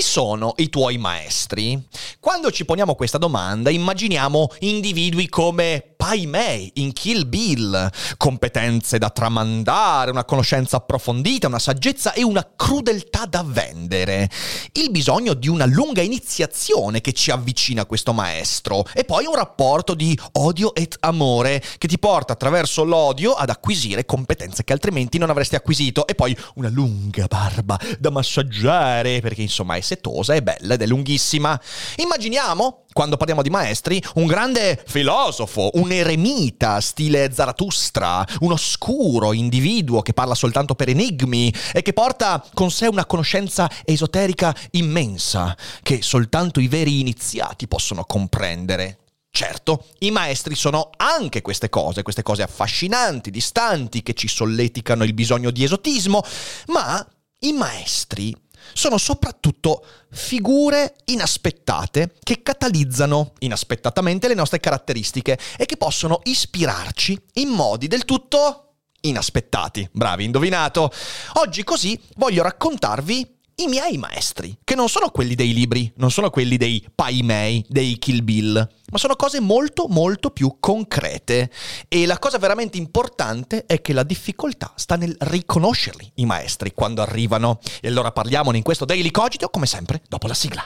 Chi sono i tuoi maestri? Quando ci poniamo questa domanda, immaginiamo individui come Pai Mei in Kill Bill, competenze da tramandare, una conoscenza approfondita, una saggezza e una crudeltà da vendere. Il bisogno di una lunga iniziazione che ci avvicina a questo maestro e poi un rapporto di odio et amore che ti porta attraverso l'odio ad acquisire competenze che altrimenti non avresti acquisito e poi una lunga barba da massaggiare perché insomma è setosa, è bella ed è lunghissima. Immaginiamo quando parliamo di maestri, un grande filosofo, un eremita stile Zarathustra, un oscuro individuo che parla soltanto per enigmi e che porta con sé una conoscenza esoterica immensa che soltanto i veri iniziati possono comprendere. Certo, i maestri sono anche queste cose, queste cose affascinanti, distanti, che ci solleticano il bisogno di esotismo, ma i maestri sono soprattutto figure inaspettate che catalizzano inaspettatamente le nostre caratteristiche e che possono ispirarci in modi del tutto inaspettati. Bravi, indovinato. Oggi così voglio raccontarvi i miei maestri, che non sono quelli dei libri, non sono quelli dei Pai Mei, dei Kill Bill, ma sono cose molto molto più concrete. E la cosa veramente importante è che la difficoltà sta nel riconoscerli, i maestri, quando arrivano. E allora parliamone in questo Daily Cogito, come sempre, dopo la sigla.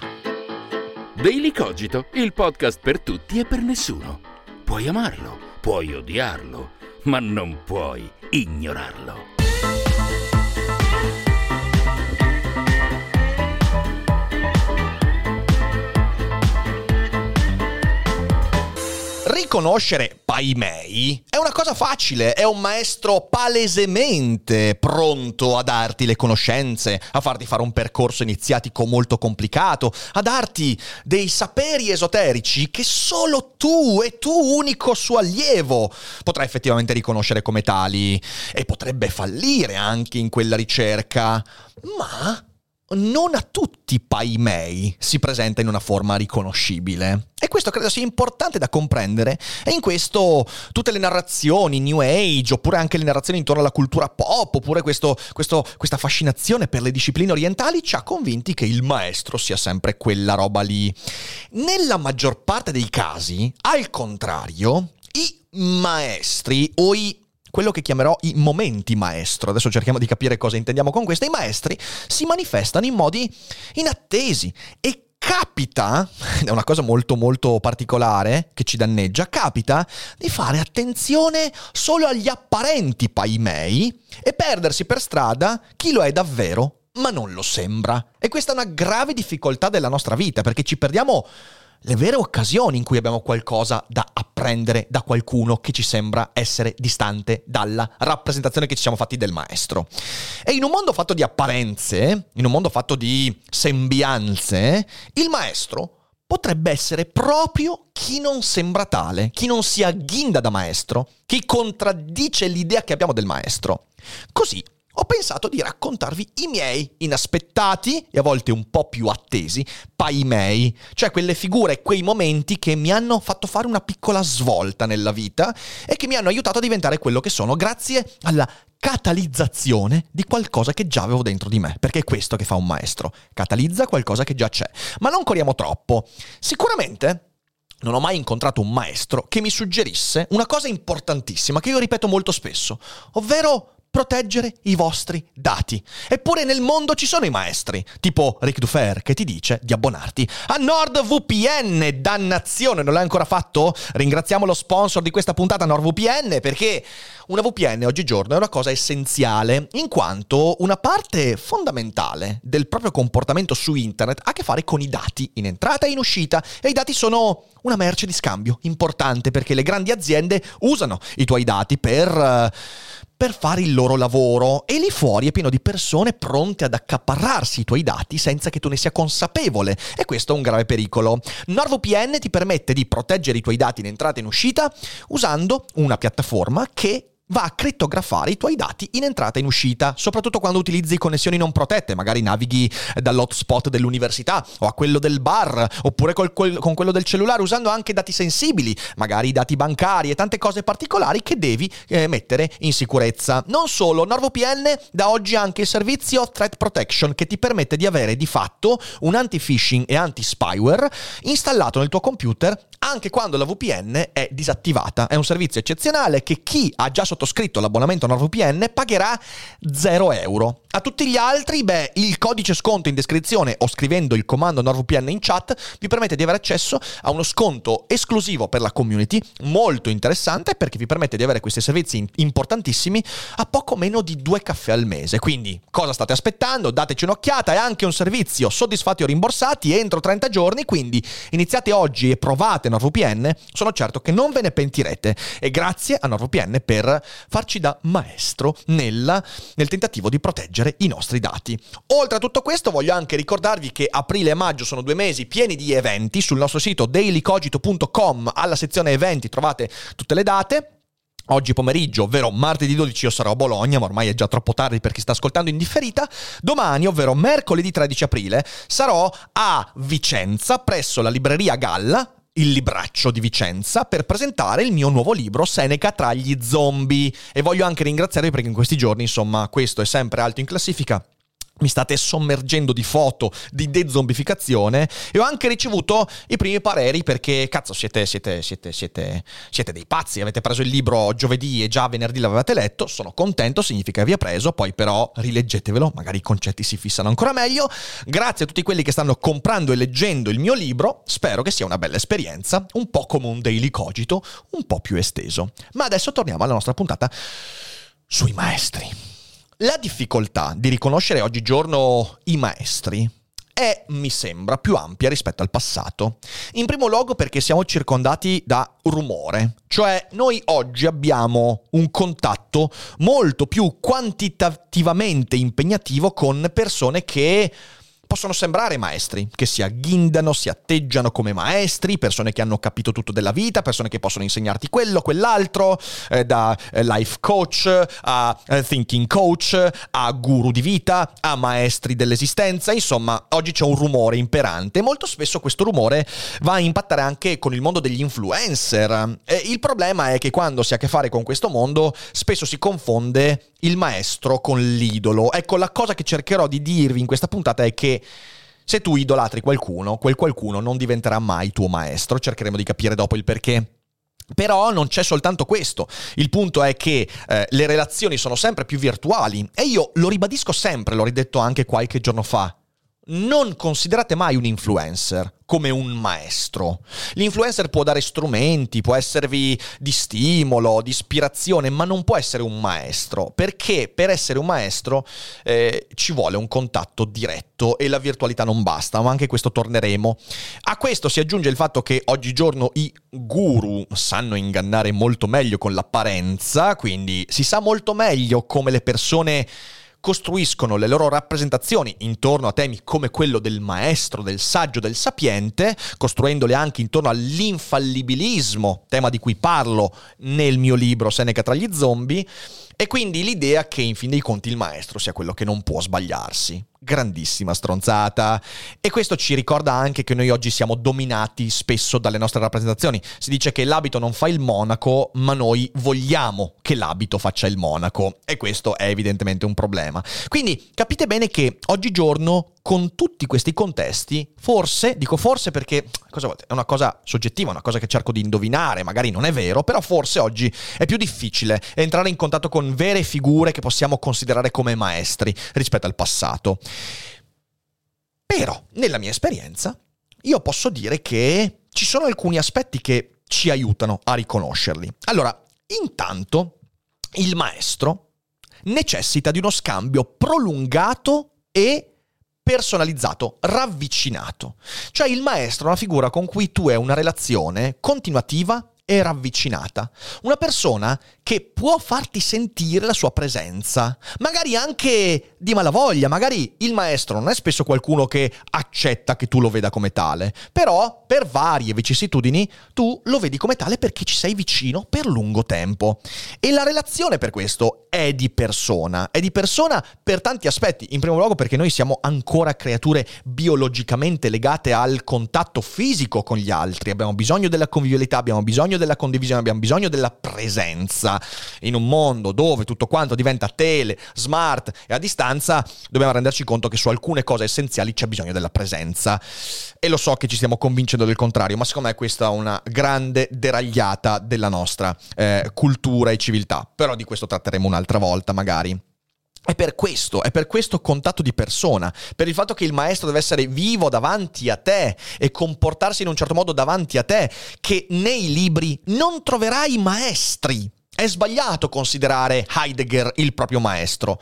Daily Cogito, il podcast per tutti e per nessuno. Puoi amarlo, puoi odiarlo, ma non puoi ignorarlo. Riconoscere Pai Mei è una cosa facile, è un maestro palesemente pronto a darti le conoscenze, a farti fare un percorso iniziatico molto complicato, a darti dei saperi esoterici che solo tu e tu unico suo allievo potrai effettivamente riconoscere come tali. E potrebbe fallire anche in quella ricerca, ma non a tutti Pai Mei si presenta in una forma riconoscibile. E questo credo sia importante da comprendere. E in questo tutte le narrazioni New Age, oppure anche le narrazioni intorno alla cultura pop, oppure questo, questo, questa fascinazione per le discipline orientali ci ha convinti che il maestro sia sempre quella roba lì. Nella maggior parte dei casi, al contrario, i maestri o i quello che chiamerò i momenti maestro. Adesso cerchiamo di capire cosa intendiamo con questo. I maestri si manifestano in modi inattesi e capita, è una cosa molto molto particolare che ci danneggia, capita di fare attenzione solo agli apparenti paimei e perdersi per strada chi lo è davvero, ma non lo sembra. E questa è una grave difficoltà della nostra vita perché ci perdiamo le vere occasioni in cui abbiamo qualcosa da apprendere da qualcuno che ci sembra essere distante dalla rappresentazione che ci siamo fatti del maestro. E in un mondo fatto di apparenze, in un mondo fatto di sembianze, il maestro potrebbe essere proprio chi non sembra tale, chi non si agghinda da maestro, chi contraddice l'idea che abbiamo del maestro. Così ho pensato di raccontarvi i miei inaspettati e a volte un po' più attesi pai mei, cioè quelle figure, quei momenti che mi hanno fatto fare una piccola svolta nella vita e che mi hanno aiutato a diventare quello che sono grazie alla catalizzazione di qualcosa che già avevo dentro di me, perché è questo che fa un maestro, catalizza qualcosa che già c'è. Ma non corriamo troppo. Sicuramente non ho mai incontrato un maestro che mi suggerisse una cosa importantissima che io ripeto molto spesso, ovvero proteggere i vostri dati. Eppure nel mondo ci sono i maestri, tipo Rick Dufer che ti dice di abbonarti a NordVPN, dannazione, non l'hai ancora fatto? Ringraziamo lo sponsor di questa puntata NordVPN perché una VPN oggigiorno è una cosa essenziale in quanto una parte fondamentale del proprio comportamento su internet ha a che fare con i dati in entrata e in uscita e i dati sono una merce di scambio importante perché le grandi aziende usano i tuoi dati per per fare il loro lavoro e lì fuori è pieno di persone pronte ad accaparrarsi i tuoi dati senza che tu ne sia consapevole e questo è un grave pericolo. NordVPN ti permette di proteggere i tuoi dati in entrata e in uscita usando una piattaforma che va a crittografare i tuoi dati in entrata e in uscita, soprattutto quando utilizzi connessioni non protette, magari navighi dall'hotspot dell'università o a quello del bar, oppure col, col, con quello del cellulare, usando anche dati sensibili, magari dati bancari e tante cose particolari che devi eh, mettere in sicurezza. Non solo, NordVPN da oggi ha anche il servizio Threat Protection che ti permette di avere di fatto un anti-phishing e anti-spyware installato nel tuo computer anche quando la VPN è disattivata. È un servizio eccezionale che chi ha già sottoscritto l'abbonamento a NordVPN pagherà 0 euro. A tutti gli altri, beh, il codice sconto in descrizione o scrivendo il comando NordVPN in chat vi permette di avere accesso a uno sconto esclusivo per la community, molto interessante perché vi permette di avere questi servizi importantissimi a poco meno di due caffè al mese. Quindi, cosa state aspettando? Dateci un'occhiata, è anche un servizio soddisfatti o rimborsati entro 30 giorni, quindi iniziate oggi e provate NordVPN, sono certo che non ve ne pentirete. E grazie a NordVPN per farci da maestro nella, nel tentativo di proteggere i nostri dati. Oltre a tutto questo voglio anche ricordarvi che aprile e maggio sono due mesi pieni di eventi. Sul nostro sito dailycogito.com alla sezione eventi trovate tutte le date. Oggi pomeriggio, ovvero martedì 12, io sarò a Bologna, ma ormai è già troppo tardi per chi sta ascoltando in differita. Domani, ovvero mercoledì 13 aprile, sarò a Vicenza, presso la libreria Galla, il libraccio di Vicenza per presentare il mio nuovo libro Seneca tra gli zombie. E voglio anche ringraziarvi perché in questi giorni insomma questo è sempre alto in classifica mi state sommergendo di foto di dezombificazione e ho anche ricevuto i primi pareri perché cazzo siete, siete, siete, siete, dei pazzi, avete preso il libro giovedì e già venerdì l'avevate letto, sono contento, significa che vi ha preso, poi però rileggetevelo, magari i concetti si fissano ancora meglio. Grazie a tutti quelli che stanno comprando e leggendo il mio libro, spero che sia una bella esperienza, un po' come un daily cogito, un po' più esteso. Ma adesso torniamo alla nostra puntata sui maestri. La difficoltà di riconoscere oggigiorno i maestri è, mi sembra, più ampia rispetto al passato. In primo luogo perché siamo circondati da rumore, cioè noi oggi abbiamo un contatto molto più quantitativamente impegnativo con persone che possono sembrare maestri, che si agghindano, si atteggiano come maestri, persone che hanno capito tutto della vita, persone che possono insegnarti quello, quell'altro, eh, da eh, life coach a eh, thinking coach, a guru di vita, a maestri dell'esistenza, insomma, oggi c'è un rumore imperante molto spesso questo rumore va a impattare anche con il mondo degli influencer. E il problema è che quando si ha a che fare con questo mondo, spesso si confonde il maestro con l'idolo. Ecco, la cosa che cercherò di dirvi in questa puntata è che se tu idolatri qualcuno, quel qualcuno non diventerà mai tuo maestro. Cercheremo di capire dopo il perché. Però non c'è soltanto questo, il punto è che eh, le relazioni sono sempre più virtuali e io lo ribadisco sempre, l'ho ridetto anche qualche giorno fa, non considerate mai un influencer come un maestro. L'influencer può dare strumenti, può esservi di stimolo, di ispirazione, ma non può essere un maestro, perché per essere un maestro eh, ci vuole un contatto diretto e la virtualità non basta, ma anche questo torneremo. A questo si aggiunge il fatto che oggigiorno i guru sanno ingannare molto meglio con l'apparenza, quindi si sa molto meglio come le persone costruiscono le loro rappresentazioni intorno a temi come quello del maestro, del saggio, del sapiente, costruendole anche intorno all'infallibilismo, tema di cui parlo nel mio libro Seneca tra gli zombie, e quindi l'idea che in fin dei conti il maestro sia quello che non può sbagliarsi grandissima stronzata. E questo ci ricorda anche che noi oggi siamo dominati spesso dalle nostre rappresentazioni. Si dice che l'abito non fa il monaco, ma noi vogliamo che l'abito faccia il monaco. E questo è evidentemente un problema. Quindi capite bene che oggigiorno con tutti questi contesti, forse, dico forse perché è una cosa soggettiva, una cosa che cerco di indovinare, magari non è vero, però forse oggi è più difficile entrare in contatto con vere figure che possiamo considerare come maestri rispetto al passato. Però, nella mia esperienza, io posso dire che ci sono alcuni aspetti che ci aiutano a riconoscerli. Allora, intanto, il maestro necessita di uno scambio prolungato e personalizzato, ravvicinato. Cioè il maestro è una figura con cui tu hai una relazione continuativa e ravvicinata. Una persona che può farti sentire la sua presenza, magari anche di malavoglia, magari il maestro non è spesso qualcuno che accetta che tu lo veda come tale, però per varie vicissitudini tu lo vedi come tale perché ci sei vicino per lungo tempo. E la relazione per questo è di persona, è di persona per tanti aspetti, in primo luogo perché noi siamo ancora creature biologicamente legate al contatto fisico con gli altri, abbiamo bisogno della convivialità, abbiamo bisogno della condivisione, abbiamo bisogno della presenza. In un mondo dove tutto quanto diventa tele, smart e a distanza, dobbiamo renderci conto che su alcune cose essenziali c'è bisogno della presenza. E lo so che ci stiamo convincendo del contrario, ma secondo me questa è una grande deragliata della nostra eh, cultura e civiltà. Però di questo tratteremo un'altra volta, magari. È per questo, è per questo contatto di persona, per il fatto che il maestro deve essere vivo davanti a te e comportarsi in un certo modo davanti a te, che nei libri non troverai maestri. È sbagliato considerare Heidegger il proprio maestro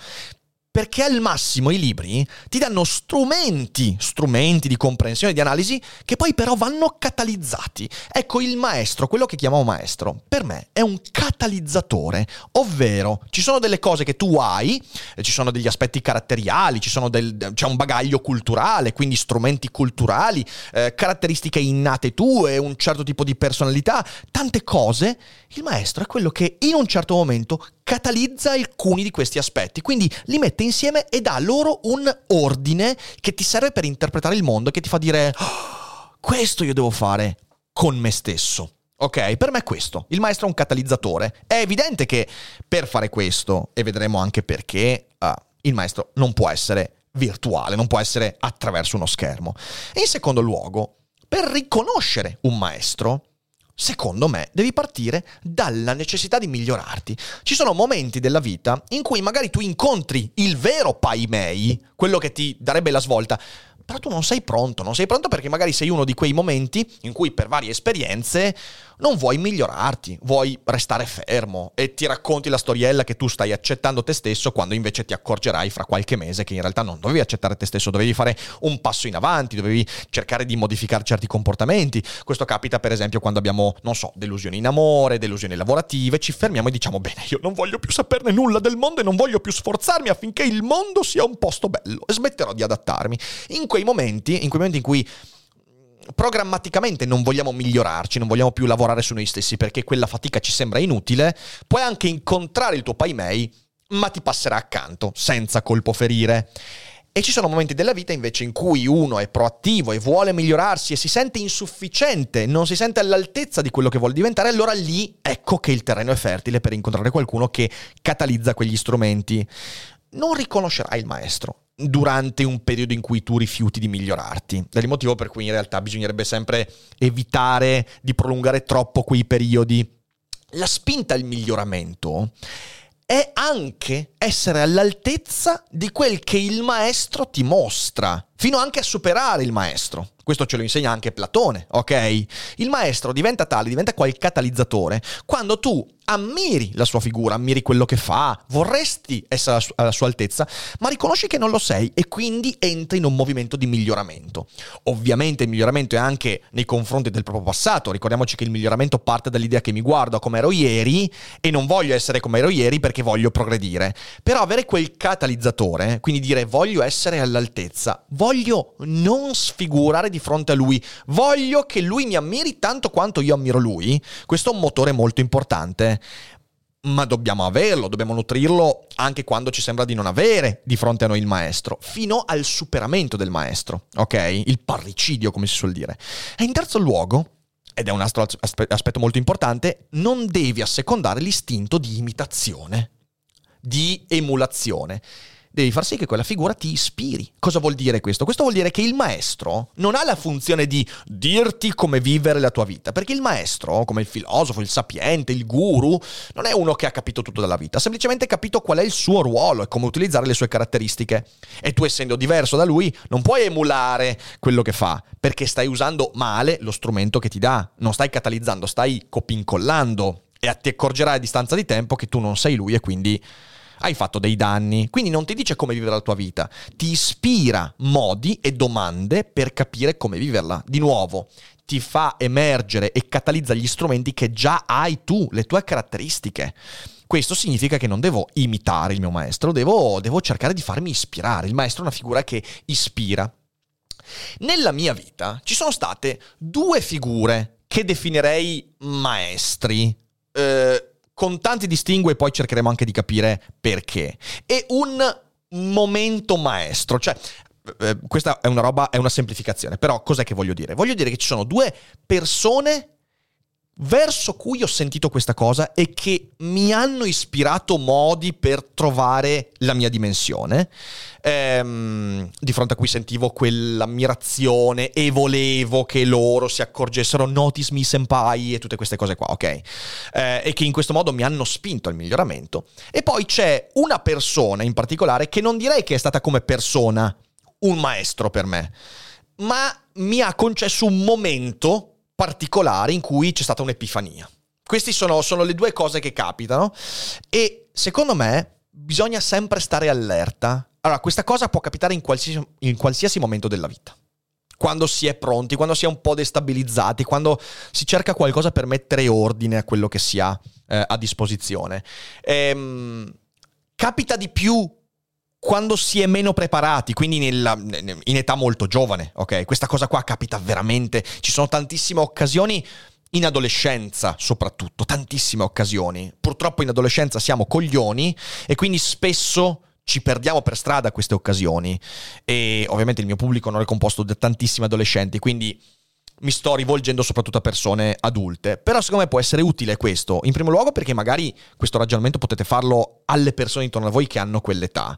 perché al massimo i libri ti danno strumenti, strumenti di comprensione, di analisi, che poi però vanno catalizzati. Ecco, il maestro, quello che chiamiamo maestro, per me è un catalizzatore, ovvero ci sono delle cose che tu hai, ci sono degli aspetti caratteriali, del, c'è un bagaglio culturale, quindi strumenti culturali, eh, caratteristiche innate tue, un certo tipo di personalità, tante cose. Il maestro è quello che in un certo momento catalizza alcuni di questi aspetti, quindi li mette insieme e dà loro un ordine che ti serve per interpretare il mondo che ti fa dire oh, questo io devo fare con me stesso. Ok, per me è questo. Il maestro è un catalizzatore. È evidente che per fare questo, e vedremo anche perché, uh, il maestro non può essere virtuale, non può essere attraverso uno schermo. E in secondo luogo, per riconoscere un maestro, Secondo me devi partire dalla necessità di migliorarti. Ci sono momenti della vita in cui magari tu incontri il vero Pai Mei, quello che ti darebbe la svolta, però tu non sei pronto, non sei pronto perché magari sei uno di quei momenti in cui per varie esperienze non vuoi migliorarti, vuoi restare fermo e ti racconti la storiella che tu stai accettando te stesso quando invece ti accorgerai fra qualche mese che in realtà non dovevi accettare te stesso, dovevi fare un passo in avanti, dovevi cercare di modificare certi comportamenti. Questo capita per esempio quando abbiamo, non so, delusioni in amore, delusioni lavorative, ci fermiamo e diciamo bene, io non voglio più saperne nulla del mondo e non voglio più sforzarmi affinché il mondo sia un posto bello e smetterò di adattarmi. In quei momenti, in quei momenti in cui programmaticamente non vogliamo migliorarci, non vogliamo più lavorare su noi stessi perché quella fatica ci sembra inutile, puoi anche incontrare il tuo Paimei, ma ti passerà accanto, senza colpo ferire. E ci sono momenti della vita invece in cui uno è proattivo e vuole migliorarsi e si sente insufficiente, non si sente all'altezza di quello che vuole diventare, allora lì ecco che il terreno è fertile per incontrare qualcuno che catalizza quegli strumenti. Non riconoscerai il maestro, durante un periodo in cui tu rifiuti di migliorarti. È il motivo per cui in realtà bisognerebbe sempre evitare di prolungare troppo quei periodi. La spinta al miglioramento è anche essere all'altezza di quel che il maestro ti mostra, fino anche a superare il maestro. Questo ce lo insegna anche Platone, ok? Il maestro diventa tale, diventa quel catalizzatore quando tu ammiri la sua figura, ammiri quello che fa, vorresti essere alla sua altezza, ma riconosci che non lo sei e quindi entri in un movimento di miglioramento. Ovviamente il miglioramento è anche nei confronti del proprio passato, ricordiamoci che il miglioramento parte dall'idea che mi guardo come ero ieri e non voglio essere come ero ieri perché voglio progredire. Però avere quel catalizzatore, quindi dire voglio essere all'altezza, voglio non sfigurare di fronte a lui, voglio che lui mi ammiri tanto quanto io ammiro lui, questo è un motore molto importante ma dobbiamo averlo, dobbiamo nutrirlo anche quando ci sembra di non avere di fronte a noi il maestro, fino al superamento del maestro, ok? Il parricidio, come si suol dire. E in terzo luogo, ed è un altro aspetto molto importante, non devi assecondare l'istinto di imitazione, di emulazione devi far sì che quella figura ti ispiri. Cosa vuol dire questo? Questo vuol dire che il maestro non ha la funzione di dirti come vivere la tua vita, perché il maestro, come il filosofo, il sapiente, il guru, non è uno che ha capito tutto dalla vita, ha semplicemente capito qual è il suo ruolo e come utilizzare le sue caratteristiche. E tu essendo diverso da lui, non puoi emulare quello che fa, perché stai usando male lo strumento che ti dà, non stai catalizzando, stai copincollando e ti accorgerai a distanza di tempo che tu non sei lui e quindi hai fatto dei danni, quindi non ti dice come vivere la tua vita, ti ispira modi e domande per capire come viverla. Di nuovo, ti fa emergere e catalizza gli strumenti che già hai tu, le tue caratteristiche. Questo significa che non devo imitare il mio maestro, devo, devo cercare di farmi ispirare. Il maestro è una figura che ispira. Nella mia vita ci sono state due figure che definirei maestri. Eh, con tanti distinguo e poi cercheremo anche di capire perché. E un momento maestro, cioè eh, questa è una roba, è una semplificazione, però cos'è che voglio dire? Voglio dire che ci sono due persone verso cui ho sentito questa cosa e che mi hanno ispirato modi per trovare la mia dimensione, ehm, di fronte a cui sentivo quell'ammirazione e volevo che loro si accorgessero notice me senpai e tutte queste cose qua, ok? Eh, e che in questo modo mi hanno spinto al miglioramento. E poi c'è una persona in particolare che non direi che è stata come persona un maestro per me, ma mi ha concesso un momento particolare in cui c'è stata un'epifania. Queste sono, sono le due cose che capitano e secondo me bisogna sempre stare allerta. Allora, questa cosa può capitare in qualsiasi, in qualsiasi momento della vita quando si è pronti, quando si è un po' destabilizzati, quando si cerca qualcosa per mettere ordine a quello che si ha eh, a disposizione. Ehm, capita di più quando si è meno preparati, quindi nella, in età molto giovane, ok? Questa cosa qua capita veramente, ci sono tantissime occasioni in adolescenza soprattutto, tantissime occasioni. Purtroppo in adolescenza siamo coglioni e quindi spesso ci perdiamo per strada queste occasioni e ovviamente il mio pubblico non è composto da tantissimi adolescenti, quindi mi sto rivolgendo soprattutto a persone adulte. Però secondo me può essere utile questo, in primo luogo perché magari questo ragionamento potete farlo alle persone intorno a voi che hanno quell'età.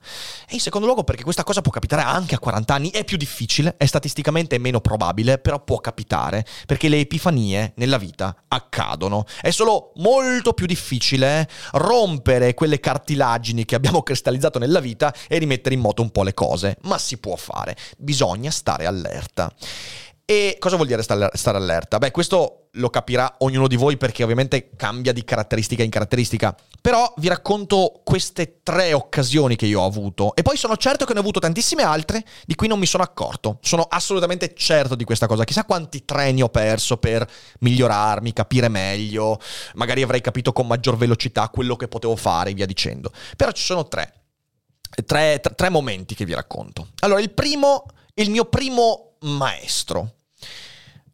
E in secondo luogo perché questa cosa può capitare anche a 40 anni, è più difficile, è statisticamente meno probabile, però può capitare, perché le epifanie nella vita accadono. È solo molto più difficile rompere quelle cartilagini che abbiamo cristallizzato nella vita e rimettere in moto un po' le cose, ma si può fare, bisogna stare allerta. E cosa vuol dire stare allerta? Beh, questo lo capirà ognuno di voi perché ovviamente cambia di caratteristica in caratteristica. Però vi racconto queste tre occasioni che io ho avuto. E poi sono certo che ne ho avuto tantissime altre di cui non mi sono accorto. Sono assolutamente certo di questa cosa. Chissà quanti treni ho perso per migliorarmi, capire meglio. Magari avrei capito con maggior velocità quello che potevo fare e via dicendo. Però ci sono tre. Tre, tre, tre momenti che vi racconto. Allora, il primo, il mio primo maestro.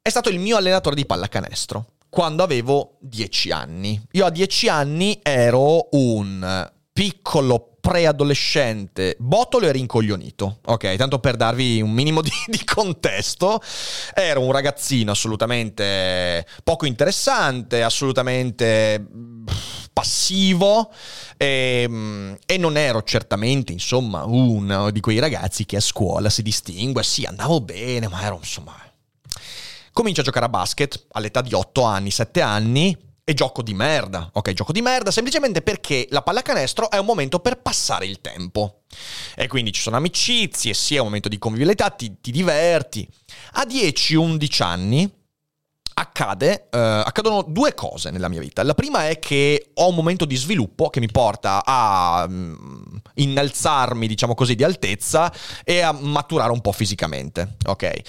È stato il mio allenatore di pallacanestro quando avevo 10 anni. Io a 10 anni ero un piccolo preadolescente botolo e rincoglionito. Ok, tanto per darvi un minimo di, di, contesto, ero un ragazzino assolutamente poco interessante, assolutamente passivo e, ehm, e, non ero certamente, insomma, uno di quei ragazzi che a scuola si distingue. Sì, andavo bene, ma ero, insomma... Comincio a giocare a basket all'età di 8 anni, 7 anni, e gioco di merda. Ok, gioco di merda semplicemente perché la pallacanestro è un momento per passare il tempo. E quindi ci sono amicizie, sì, è un momento di convivialità, ti, ti diverti. A 10-11 anni accade, uh, accadono due cose nella mia vita. La prima è che ho un momento di sviluppo che mi porta a um, innalzarmi, diciamo così, di altezza e a maturare un po' fisicamente, ok?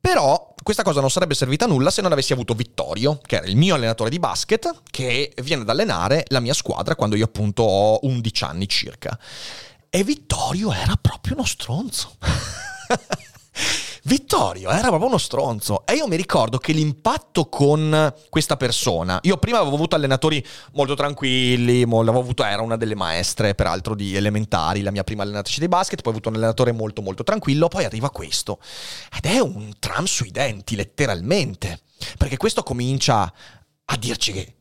Però questa cosa non sarebbe servita a nulla se non avessi avuto Vittorio, che era il mio allenatore di basket, che viene ad allenare la mia squadra quando io appunto ho 11 anni circa. E Vittorio era proprio uno stronzo. Vittorio era proprio uno stronzo. E io mi ricordo che l'impatto con questa persona. Io prima avevo avuto allenatori molto tranquilli, avevo avuto, era una delle maestre, peraltro, di elementari, la mia prima allenatrice di basket. Poi ho avuto un allenatore molto, molto tranquillo. Poi arriva questo. Ed è un tram sui denti, letteralmente. Perché questo comincia a dirci che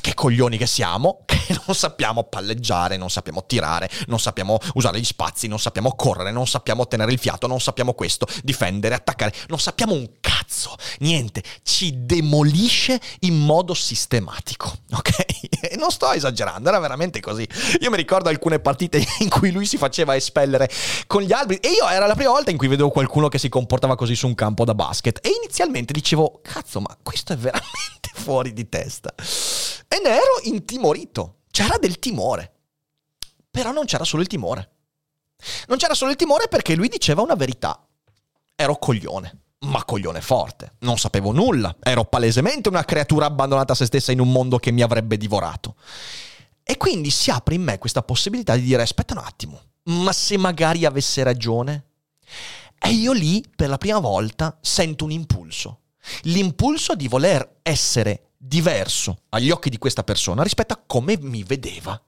che coglioni che siamo, che non sappiamo palleggiare, non sappiamo tirare, non sappiamo usare gli spazi, non sappiamo correre, non sappiamo tenere il fiato, non sappiamo questo, difendere, attaccare, non sappiamo un cazzo, niente, ci demolisce in modo sistematico, ok? E non sto esagerando, era veramente così. Io mi ricordo alcune partite in cui lui si faceva espellere con gli alberi e io era la prima volta in cui vedevo qualcuno che si comportava così su un campo da basket e inizialmente dicevo, cazzo, ma questo è veramente fuori di testa. E ne ero intimorito. C'era del timore. Però non c'era solo il timore. Non c'era solo il timore perché lui diceva una verità. Ero coglione, ma coglione forte. Non sapevo nulla. Ero palesemente una creatura abbandonata a se stessa in un mondo che mi avrebbe divorato. E quindi si apre in me questa possibilità di dire aspetta un attimo, ma se magari avesse ragione? E io lì, per la prima volta, sento un impulso. L'impulso di voler essere diverso agli occhi di questa persona rispetto a come mi vedeva.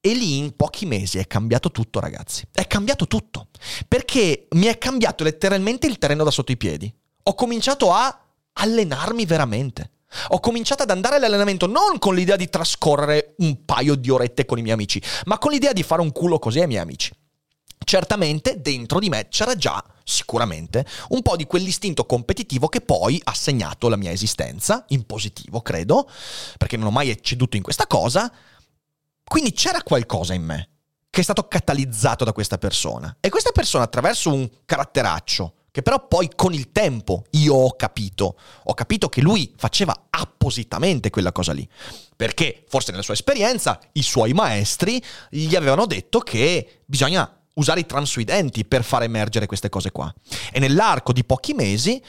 E lì in pochi mesi è cambiato tutto, ragazzi. È cambiato tutto. Perché mi è cambiato letteralmente il terreno da sotto i piedi. Ho cominciato a allenarmi veramente. Ho cominciato ad andare all'allenamento non con l'idea di trascorrere un paio di orette con i miei amici, ma con l'idea di fare un culo così ai miei amici. Certamente dentro di me c'era già, sicuramente, un po' di quell'istinto competitivo che poi ha segnato la mia esistenza, in positivo credo, perché non ho mai ecceduto in questa cosa. Quindi c'era qualcosa in me che è stato catalizzato da questa persona. E questa persona attraverso un caratteraccio, che però poi con il tempo io ho capito, ho capito che lui faceva appositamente quella cosa lì, perché forse nella sua esperienza i suoi maestri gli avevano detto che bisogna usare i transuidenti per far emergere queste cose qua. E nell'arco di pochi mesi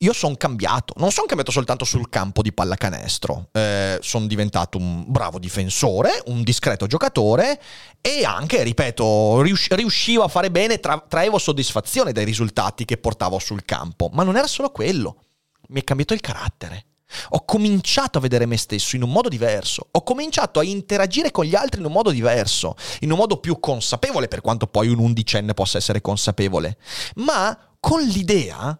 io sono cambiato, non sono cambiato soltanto sul campo di pallacanestro, eh, sono diventato un bravo difensore, un discreto giocatore e anche, ripeto, rius- riuscivo a fare bene, tra- traevo soddisfazione dai risultati che portavo sul campo, ma non era solo quello, mi è cambiato il carattere. Ho cominciato a vedere me stesso in un modo diverso, ho cominciato a interagire con gli altri in un modo diverso, in un modo più consapevole, per quanto poi un undicenne possa essere consapevole, ma con l'idea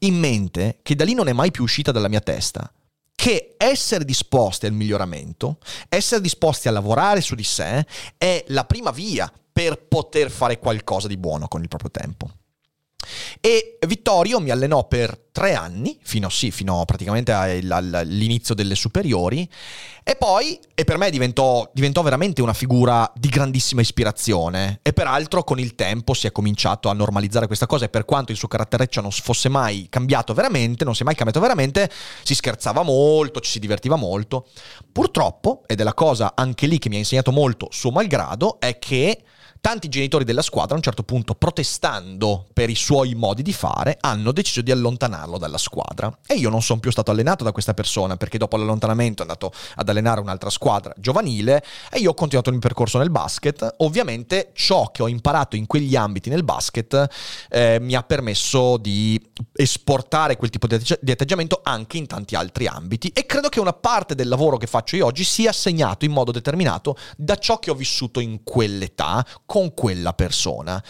in mente che da lì non è mai più uscita dalla mia testa, che essere disposti al miglioramento, essere disposti a lavorare su di sé, è la prima via per poter fare qualcosa di buono con il proprio tempo. E Vittorio mi allenò per tre anni, fino, sì, fino praticamente all'inizio delle superiori, e poi, e per me diventò, diventò, veramente una figura di grandissima ispirazione. E peraltro con il tempo si è cominciato a normalizzare questa cosa e per quanto il suo carattereccio non fosse mai cambiato veramente, non si è mai cambiato veramente, si scherzava molto, ci si divertiva molto. Purtroppo, ed è la cosa anche lì che mi ha insegnato molto suo malgrado, è che tanti genitori della squadra a un certo punto, protestando per i suoi modi di fare, hanno deciso di allontanarlo dalla squadra. E io non sono più stato allenato da questa persona perché dopo l'allontanamento è andato ad allenare un'altra squadra giovanile e io ho continuato il mio percorso nel basket. Ovviamente ciò che ho imparato in quegli ambiti nel basket eh, mi ha permesso di esportare quel tipo di, atteggiamento anche in tanti altri ambiti e credo che una parte del lavoro che faccio io oggi sia segnato in modo determinato da ciò che ho vissuto in quell'età con quella persona.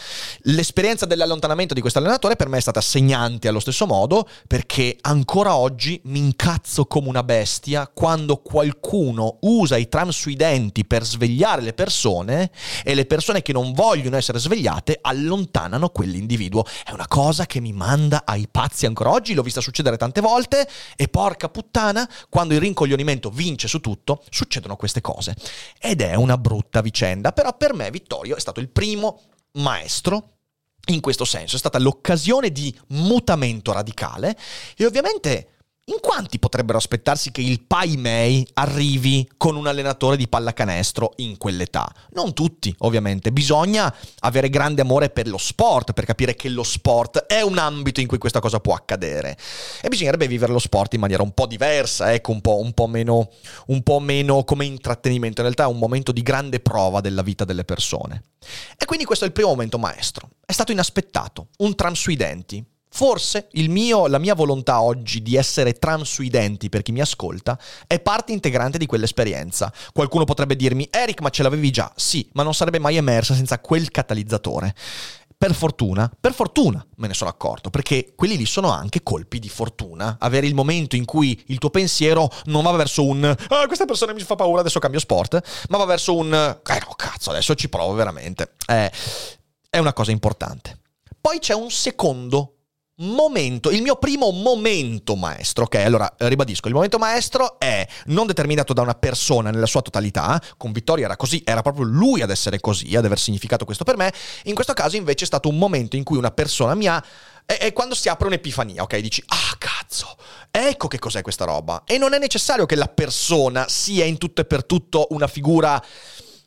L'esperienza dell'allontanamento di questo allenatore per me è stata segnante allo stesso modo perché ancora oggi mi incazzo come una bestia quando qualcuno usa i tram sui denti per svegliare le persone e le persone che non vogliono essere svegliate allontanano quell'individuo. È una cosa che mi manda ai pazzi ancora oggi, l'ho vista succedere tante volte e porca puttana, quando il rincoglionimento vince su tutto, succedono queste cose. Ed è una brutta vicenda, però per me Vittorio è stato stato il primo maestro in questo senso, è stata l'occasione di mutamento radicale e ovviamente in quanti potrebbero aspettarsi che il Pai Mei arrivi con un allenatore di pallacanestro in quell'età? Non tutti, ovviamente. Bisogna avere grande amore per lo sport, per capire che lo sport è un ambito in cui questa cosa può accadere. E bisognerebbe vivere lo sport in maniera un po' diversa, ecco, un po', un po', meno, un po meno come intrattenimento. In realtà è un momento di grande prova della vita delle persone. E quindi questo è il primo momento maestro. È stato inaspettato, un tram sui denti Forse mio, la mia volontà oggi di essere transuidenti per chi mi ascolta è parte integrante di quell'esperienza. Qualcuno potrebbe dirmi, Eric, ma ce l'avevi già? Sì, ma non sarebbe mai emersa senza quel catalizzatore. Per fortuna, per fortuna me ne sono accorto, perché quelli lì sono anche colpi di fortuna. Avere il momento in cui il tuo pensiero non va verso un ah, questa persona mi fa paura, adesso cambio sport, ma va verso un eh no, cazzo, adesso ci provo veramente. Eh, è una cosa importante. Poi c'è un secondo momento, il mio primo momento maestro, ok? Allora ribadisco, il momento maestro è non determinato da una persona nella sua totalità, con Vittorio era così, era proprio lui ad essere così, ad aver significato questo per me, in questo caso invece è stato un momento in cui una persona mi ha... È, è quando si apre un'epifania, ok? Dici, ah cazzo, ecco che cos'è questa roba. E non è necessario che la persona sia in tutto e per tutto una figura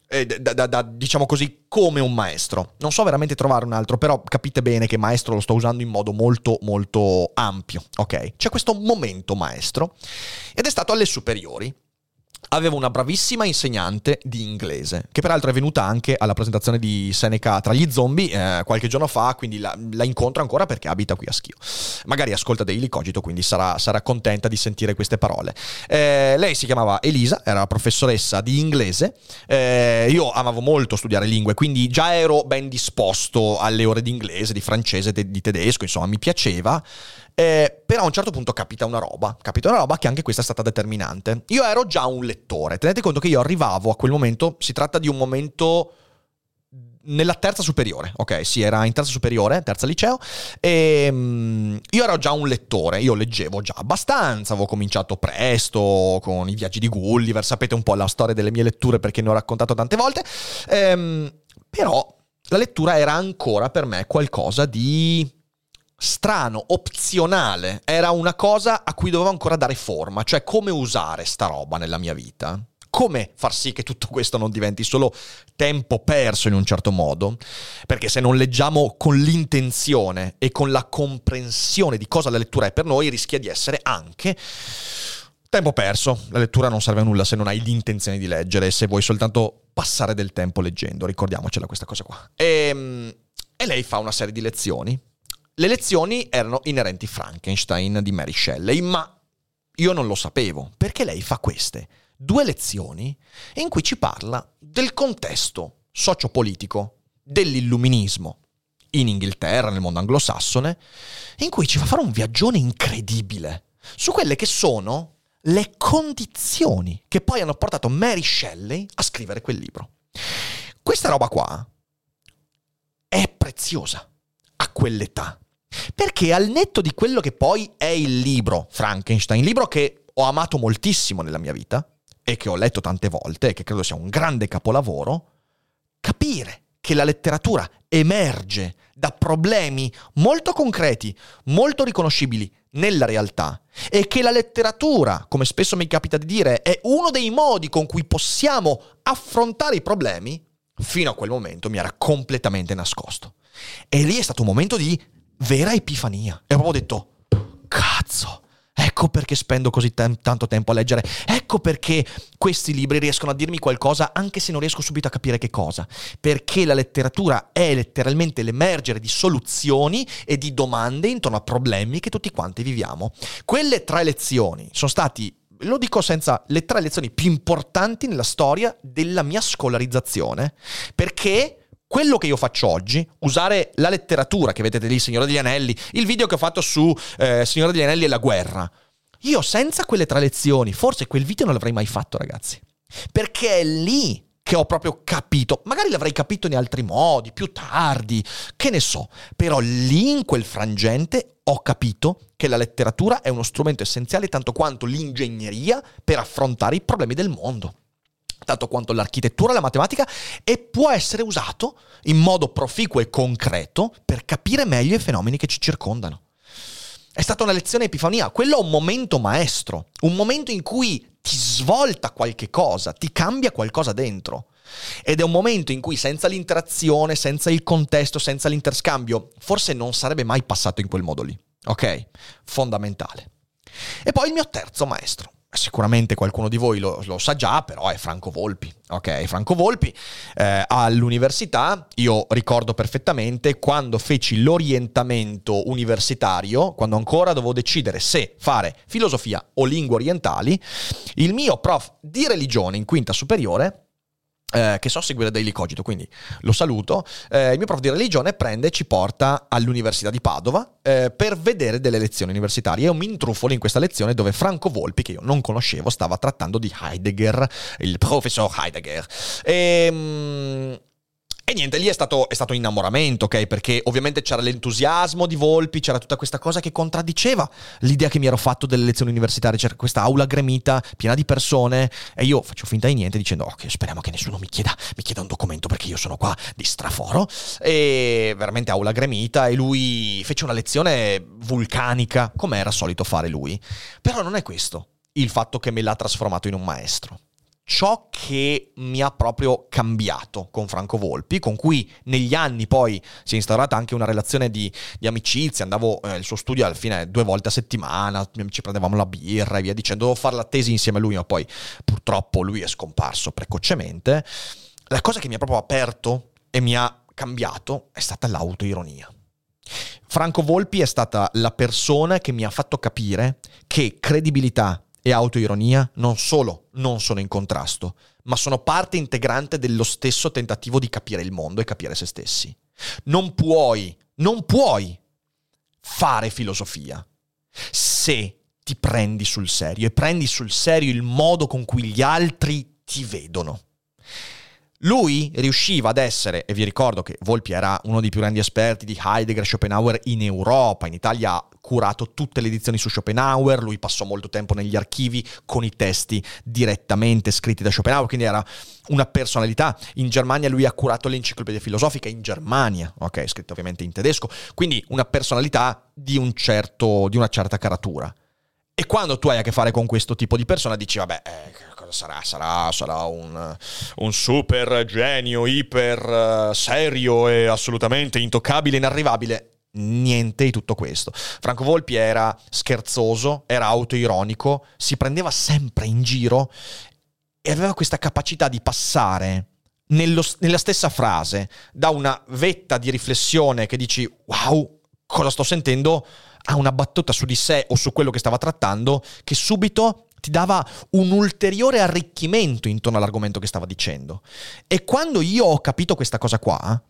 eh, da, da, da, diciamo così, come un maestro. Non so veramente trovare un altro, però capite bene che maestro lo sto usando in modo molto, molto ampio, ok? C'è questo momento maestro ed è stato alle superiori avevo una bravissima insegnante di inglese, che peraltro è venuta anche alla presentazione di Seneca tra gli zombie eh, qualche giorno fa, quindi la, la, incontro ancora perché abita qui a Schio. Magari ascolta Daily Cogito, quindi sarà, sarà contenta di sentire queste parole. Eh, lei si chiamava Elisa, era professoressa di inglese. Eh, io amavo molto studiare lingue, quindi già ero ben disposto alle ore di inglese, di francese, de- di tedesco, insomma, mi piaceva. Eh, però a un certo punto capita una roba, capita una roba che anche questa è stata determinante. Io ero già un lettore, tenete conto che io arrivavo a quel momento, si tratta di un momento nella terza superiore, ok? Sì, era in terza superiore, terza liceo, e um, io ero già un lettore, io leggevo già abbastanza, avevo cominciato presto con i viaggi di Gulliver, sapete un po' la storia delle mie letture perché ne ho raccontato tante volte, ehm, però la lettura era ancora per me qualcosa di strano, opzionale, era una cosa a cui dovevo ancora dare forma, cioè come usare sta roba nella mia vita. Come far sì che tutto questo non diventi solo tempo perso in un certo modo? Perché se non leggiamo con l'intenzione e con la comprensione di cosa la lettura è per noi, rischia di essere anche tempo perso. La lettura non serve a nulla se non hai l'intenzione di leggere, se vuoi soltanto passare del tempo leggendo, ricordiamocela questa cosa qua. E, ehm, e lei fa una serie di lezioni le lezioni erano inerenti Frankenstein di Mary Shelley, ma io non lo sapevo, perché lei fa queste due lezioni in cui ci parla del contesto sociopolitico dell'illuminismo in Inghilterra, nel mondo anglosassone, in cui ci fa fare un viaggione incredibile su quelle che sono le condizioni che poi hanno portato Mary Shelley a scrivere quel libro. Questa roba qua è preziosa a quell'età. Perché al netto di quello che poi è il libro Frankenstein, libro che ho amato moltissimo nella mia vita e che ho letto tante volte e che credo sia un grande capolavoro, capire che la letteratura emerge da problemi molto concreti, molto riconoscibili nella realtà e che la letteratura, come spesso mi capita di dire, è uno dei modi con cui possiamo affrontare i problemi, fino a quel momento mi era completamente nascosto. E lì è stato un momento di vera epifania. E proprio detto, cazzo. Ecco perché spendo così tem- tanto tempo a leggere. Ecco perché questi libri riescono a dirmi qualcosa anche se non riesco subito a capire che cosa. Perché la letteratura è letteralmente l'emergere di soluzioni e di domande intorno a problemi che tutti quanti viviamo. Quelle tre lezioni sono stati lo dico senza le tre lezioni più importanti nella storia della mia scolarizzazione, perché quello che io faccio oggi, usare la letteratura che vedete lì, Signore degli Anelli, il video che ho fatto su eh, Signore degli Anelli e la guerra, io senza quelle tre lezioni, forse quel video non l'avrei mai fatto, ragazzi. Perché è lì che ho proprio capito, magari l'avrei capito in altri modi, più tardi, che ne so, però lì in quel frangente ho capito che la letteratura è uno strumento essenziale tanto quanto l'ingegneria per affrontare i problemi del mondo tanto quanto l'architettura la matematica, e può essere usato in modo proficuo e concreto per capire meglio i fenomeni che ci circondano. È stata una lezione epifania, quello è un momento maestro, un momento in cui ti svolta qualche cosa, ti cambia qualcosa dentro. Ed è un momento in cui senza l'interazione, senza il contesto, senza l'interscambio, forse non sarebbe mai passato in quel modo lì. Ok? Fondamentale. E poi il mio terzo maestro, sicuramente qualcuno di voi lo, lo, sa già, però è Franco Volpi. Ok, Franco Volpi eh, all'università, io ricordo perfettamente quando feci l'orientamento universitario, quando ancora dovevo decidere se fare filosofia o lingue orientali, il mio prof di religione in quinta superiore eh, che so seguire Daily Cogito, quindi lo saluto. Eh, il mio prof di religione prende e ci porta all'Università di Padova eh, per vedere delle lezioni universitarie. Io mi intrufolo in questa lezione dove Franco Volpi, che io non conoscevo, stava trattando di Heidegger, il professor Heidegger. E, ehm, e niente, lì è stato, è stato innamoramento, ok? Perché ovviamente c'era l'entusiasmo di Volpi, c'era tutta questa cosa che contraddiceva l'idea che mi ero fatto delle lezioni universitarie, c'era questa aula gremita piena di persone e io faccio finta di niente dicendo ok, speriamo che nessuno mi chieda, mi chieda un documento perché io sono qua di straforo e veramente aula gremita e lui fece una lezione vulcanica, come era solito fare lui. Però non è questo il fatto che me l'ha trasformato in un maestro. Ciò che mi ha proprio cambiato con Franco Volpi, con cui negli anni poi si è instaurata anche una relazione di, di amicizia, andavo eh, al suo studio alla fine due volte a settimana, ci prendevamo la birra e via dicendo, dovevo fare la tesi insieme a lui, ma poi purtroppo lui è scomparso precocemente. La cosa che mi ha proprio aperto e mi ha cambiato è stata l'autoironia. Franco Volpi è stata la persona che mi ha fatto capire che credibilità e autoironia non solo non sono in contrasto, ma sono parte integrante dello stesso tentativo di capire il mondo e capire se stessi. Non puoi, non puoi fare filosofia se ti prendi sul serio e prendi sul serio il modo con cui gli altri ti vedono. Lui riusciva ad essere, e vi ricordo che Volpi era uno dei più grandi esperti di Heidegger e Schopenhauer in Europa, in Italia ha curato tutte le edizioni su Schopenhauer, lui passò molto tempo negli archivi con i testi direttamente scritti da Schopenhauer, quindi era una personalità. In Germania lui ha curato l'enciclopedia filosofica in Germania, ok, scritto ovviamente in tedesco, quindi una personalità di, un certo, di una certa caratura. E quando tu hai a che fare con questo tipo di persona dici, vabbè, eh, sarà? Sarà, sarà un, un, super genio, iper uh, serio e assolutamente intoccabile, inarrivabile. Niente di tutto questo. Franco Volpi era scherzoso, era autoironico, si prendeva sempre in giro e aveva questa capacità di passare nello, nella stessa frase da una vetta di riflessione che dici wow, cosa sto sentendo, a una battuta su di sé o su quello che stava trattando che subito ti dava un ulteriore arricchimento intorno all'argomento che stava dicendo. E quando io ho capito questa cosa qua,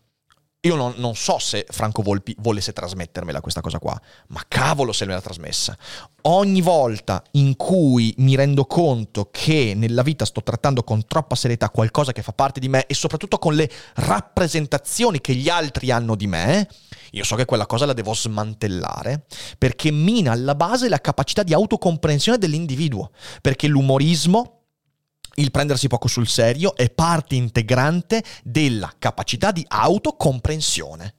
io non, non, so se Franco Volpi volesse trasmettermela questa cosa qua, ma cavolo se me l'ha trasmessa. Ogni volta in cui mi rendo conto che nella vita sto trattando con troppa serietà qualcosa che fa parte di me e soprattutto con le rappresentazioni che gli altri hanno di me, io so che quella cosa la devo smantellare perché mina alla base la capacità di autocomprensione dell'individuo, perché l'umorismo il prendersi poco sul serio è parte integrante della capacità di autocomprensione.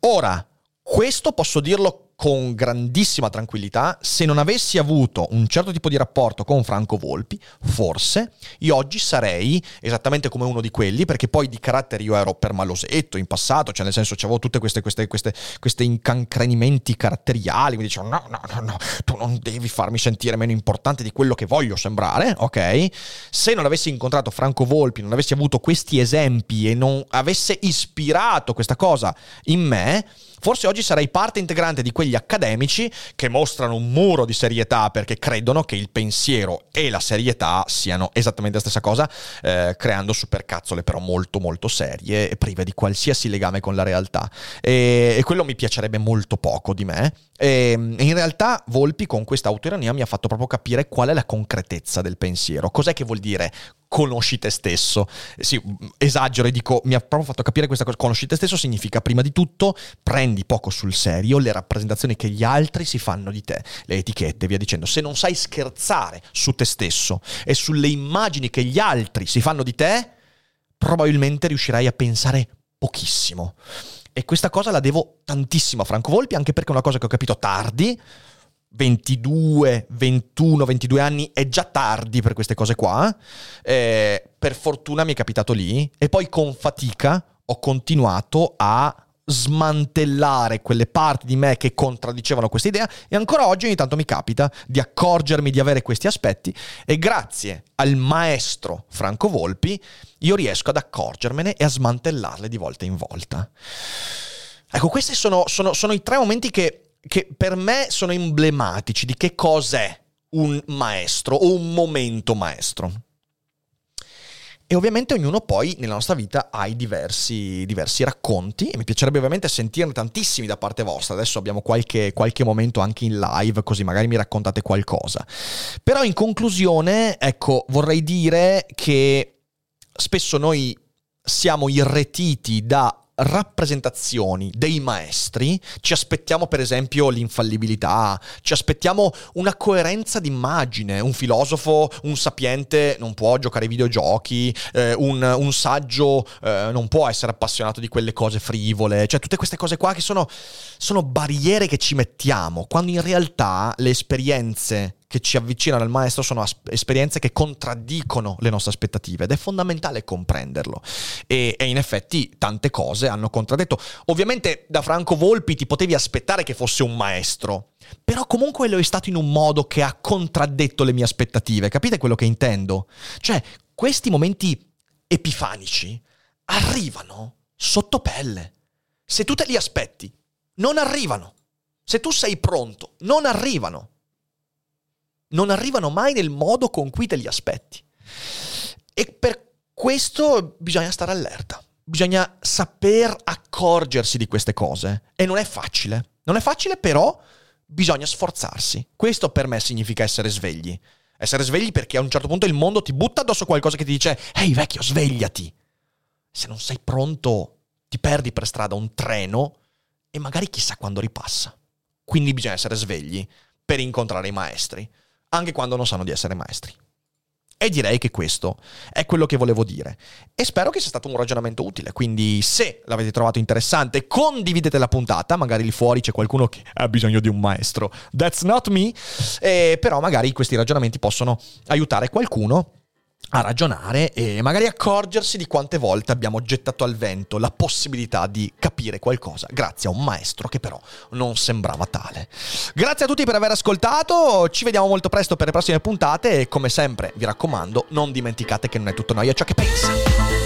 Ora, questo posso dirlo con grandissima tranquillità, se non avessi avuto un certo tipo di rapporto con Franco Volpi, forse io oggi sarei esattamente come uno di quelli, perché poi di carattere io ero permalosetto in passato, cioè nel senso avevo queste, questi incancrenimenti caratteriali, mi dicevano no, no, no, no, tu non devi farmi sentire meno importante di quello che voglio sembrare, ok? Se non avessi incontrato Franco Volpi, non avessi avuto questi esempi e non avesse ispirato questa cosa in me, Forse oggi sarei parte integrante di quegli accademici che mostrano un muro di serietà perché credono che il pensiero e la serietà siano esattamente la stessa cosa, eh, creando supercazzole però molto molto serie e prive di qualsiasi legame con la realtà. E, e quello mi piacerebbe molto poco di me. E in realtà Volpi con questa autoironia mi ha fatto proprio capire qual è la concretezza del pensiero. Cos'è che vuol dire conosci te stesso. Sì, esagero e dico, mi ha proprio fatto capire questa cosa. Conosci te stesso significa prima di tutto prendi poco sul serio le rappresentazioni che gli altri si fanno di te, le etichette, via dicendo. Se non sai scherzare su te stesso e sulle immagini che gli altri si fanno di te, probabilmente riuscirai a pensare pochissimo. E questa cosa la devo tantissimo a Franco Volpi, anche perché è una cosa che ho capito tardi, 22, 21, 22 anni è già tardi per queste cose qua. Eh, per fortuna mi è capitato lì e poi con fatica ho continuato a smantellare quelle parti di me che contraddicevano questa idea e ancora oggi ogni tanto mi capita di accorgermi di avere questi aspetti e grazie al maestro Franco Volpi io riesco ad accorgermene e a smantellarle di volta in volta. Ecco, questi sono, sono, sono i tre momenti che che per me sono emblematici di che cos'è un maestro o un momento maestro. E ovviamente ognuno poi nella nostra vita ha i diversi, diversi, racconti e mi piacerebbe ovviamente sentirne tantissimi da parte vostra. Adesso abbiamo qualche, qualche, momento anche in live, così magari mi raccontate qualcosa. Però in conclusione, ecco, vorrei dire che spesso noi siamo irretiti da rappresentazioni dei maestri, ci aspettiamo per esempio l'infallibilità, ci aspettiamo una coerenza d'immagine, un filosofo, un sapiente non può giocare ai videogiochi, eh, un, un, saggio eh, non può essere appassionato di quelle cose frivole, cioè tutte queste cose qua che sono, sono barriere che ci mettiamo, quando in realtà le esperienze che ci avvicinano al maestro sono as- esperienze che contraddicono le nostre aspettative ed è fondamentale comprenderlo. E, e, in effetti tante cose hanno contraddetto. Ovviamente da Franco Volpi ti potevi aspettare che fosse un maestro, però comunque lo è stato in un modo che ha contraddetto le mie aspettative. Capite quello che intendo? Cioè, questi momenti epifanici arrivano sotto pelle. Se tu te li aspetti, non arrivano. Se tu sei pronto, non arrivano non arrivano mai nel modo con cui te li aspetti. E per questo bisogna stare allerta, bisogna saper accorgersi di queste cose. E non è facile. Non è facile, però bisogna sforzarsi. Questo per me significa essere svegli. Essere svegli perché a un certo punto il mondo ti butta addosso qualcosa che ti dice Ehi vecchio, svegliati. Se non sei pronto, ti perdi per strada un treno e magari chissà quando ripassa. Quindi bisogna essere svegli per incontrare i maestri anche quando non sanno di essere maestri. E direi che questo è quello che volevo dire. E spero che sia stato un ragionamento utile. Quindi, se l'avete trovato interessante, condividete la puntata. Magari lì fuori c'è qualcuno che ha bisogno di un maestro. That's not me. Eh, però, magari questi ragionamenti possono aiutare qualcuno a ragionare e magari accorgersi di quante volte abbiamo gettato al vento la possibilità di capire qualcosa grazie a un maestro che però non sembrava tale. Grazie a tutti per aver ascoltato, ci vediamo molto presto per le prossime puntate e come sempre vi raccomando non dimenticate che non è tutto noia ciò che pensa.